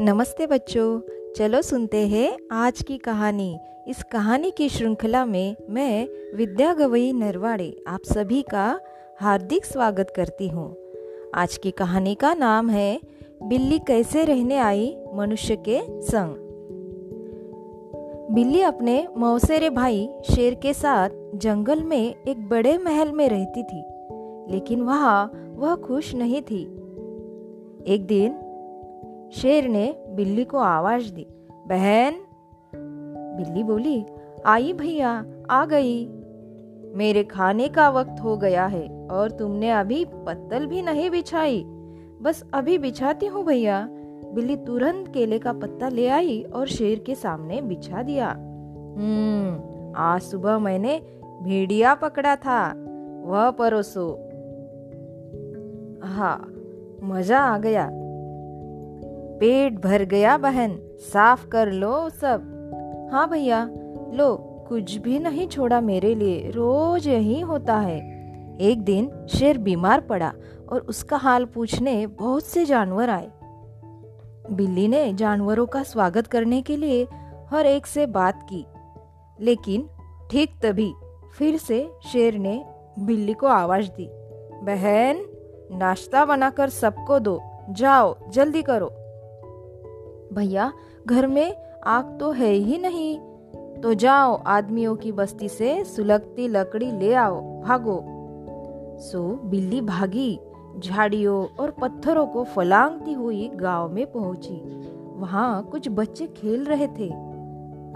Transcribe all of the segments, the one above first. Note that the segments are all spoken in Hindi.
नमस्ते बच्चों, चलो सुनते हैं आज की कहानी। इस कहानी की श्रृंखला में मैं, विद्या गवई नरवाड़े, आप सभी का हार्दिक स्वागत करती हूँ। आज की कहानी का नाम है, बिल्ली कैसे रहने आई मनुष्य के संग? बिल्ली अपने मौसेरे भाई शेर के साथ जंगल में एक बड़े महल में रहती थी, लेकिन वहाँ वह खुश नहीं थी। एक दिन शेर ने बिल्ली को आवाज़ दी, बहन। बिल्ली बोली, आई भैया, आ गई। मेरे खाने का वक्त हो गया है और तुमने अभी पत्तल भी नहीं बिछाई। बस अभी बिछाती हूँ भैया। बिल्ली तुरंत केले का पत्ता ले आई और शेर के सामने बिछा दिया। हम्म आज सुबह मैंने भेड़िया पकड़ा था, वह परोसो। हाँ मज़ा आ गया। पेट भर गया बहन, साफ़ कर लो सब। हाँ भैया, लो, कुछ भी नहीं छोड़ा मेरे लिए, रोज यही होता है। एक दिन शेर बीमार पड़ा और उसका हाल पूछने बहुत से जानवर आए। बिल्ली ने जानवरों का स्वागत करने के लिए हर एक से बात की, लेकिन ठीक तभी फिर से शेर ने बिल्ली को आवाज़ दी, बहन, नाश्ता बनाकर सबको दो, जाओ, जल्दी करो। भैया, घर में आग तो है ही नहीं। तो जाओ, आदमियों की बस्ती से सुलगती लकड़ी ले आओ, भागो। सो बिल्ली भागी, झाड़ियों और पत्थरों को फलांगती हुई गाँव में पहुँची। वहाँ कुछ बच्चे खेल रहे थे।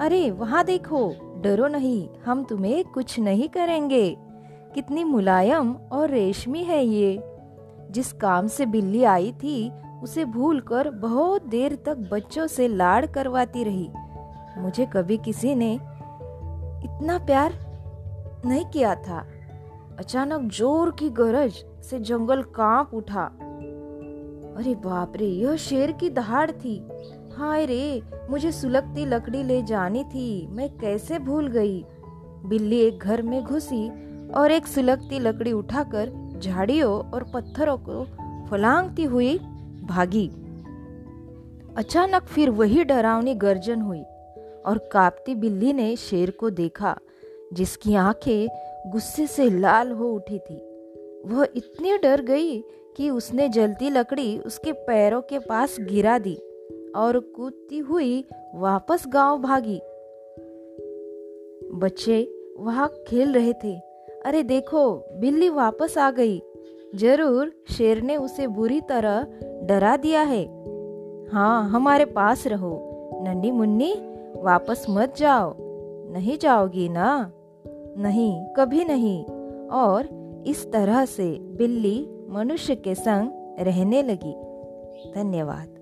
अरे, वहाँ देखो, डरो नहीं, हम तुम्हें कुछ नहीं करेंगे। कितनी मुलायम और रेशमी है ये। जिस काम से बिल्ली आई थी उसे भूलकर बहुत देर तक बच्चों से लाड़ करवाती रही। मुझे कभी किसी ने इतना प्यार नहीं किया था। अचानक ज़ोर की गरज से जंगल काँप उठा। अरे बाप रे, यह शेर की दहाड़ थी। हाय रे, मुझे सुलगती लकड़ी ले जानी थी। मैं कैसे भूल गई? बिल्ली एक घर में घुसी और एक सुलगती लकड़ी उठाकर झाड़ियों और पत्थरों को फलांगती हुई भागी। अचानक फिर वही डरावनी गर्जन हुई और कापती बिल्ली ने शेर को देखा, जिसकी आँखें गुस्से से लाल हो उठी थी। वह इतनी डर गई कि उसने जलती लकड़ी उसके पैरों के पास गिरा दी और कूदती हुई वापस गाँव भागी। बच्चे वहाँ खेल रहे थे। अरे देखो, बिल्ली वापस आ गई। ज़रूर शेर ने उसे बुरी तरह डरा दिया है। हाँ हमारे पास रहो। नन्नी मुन्नी, वापस मत जाओ। नहीं जाओगी ना? नहीं, कभी नहीं। और इस तरह से बिल्ली मनुष्य के संग रहने लगी। धन्यवाद।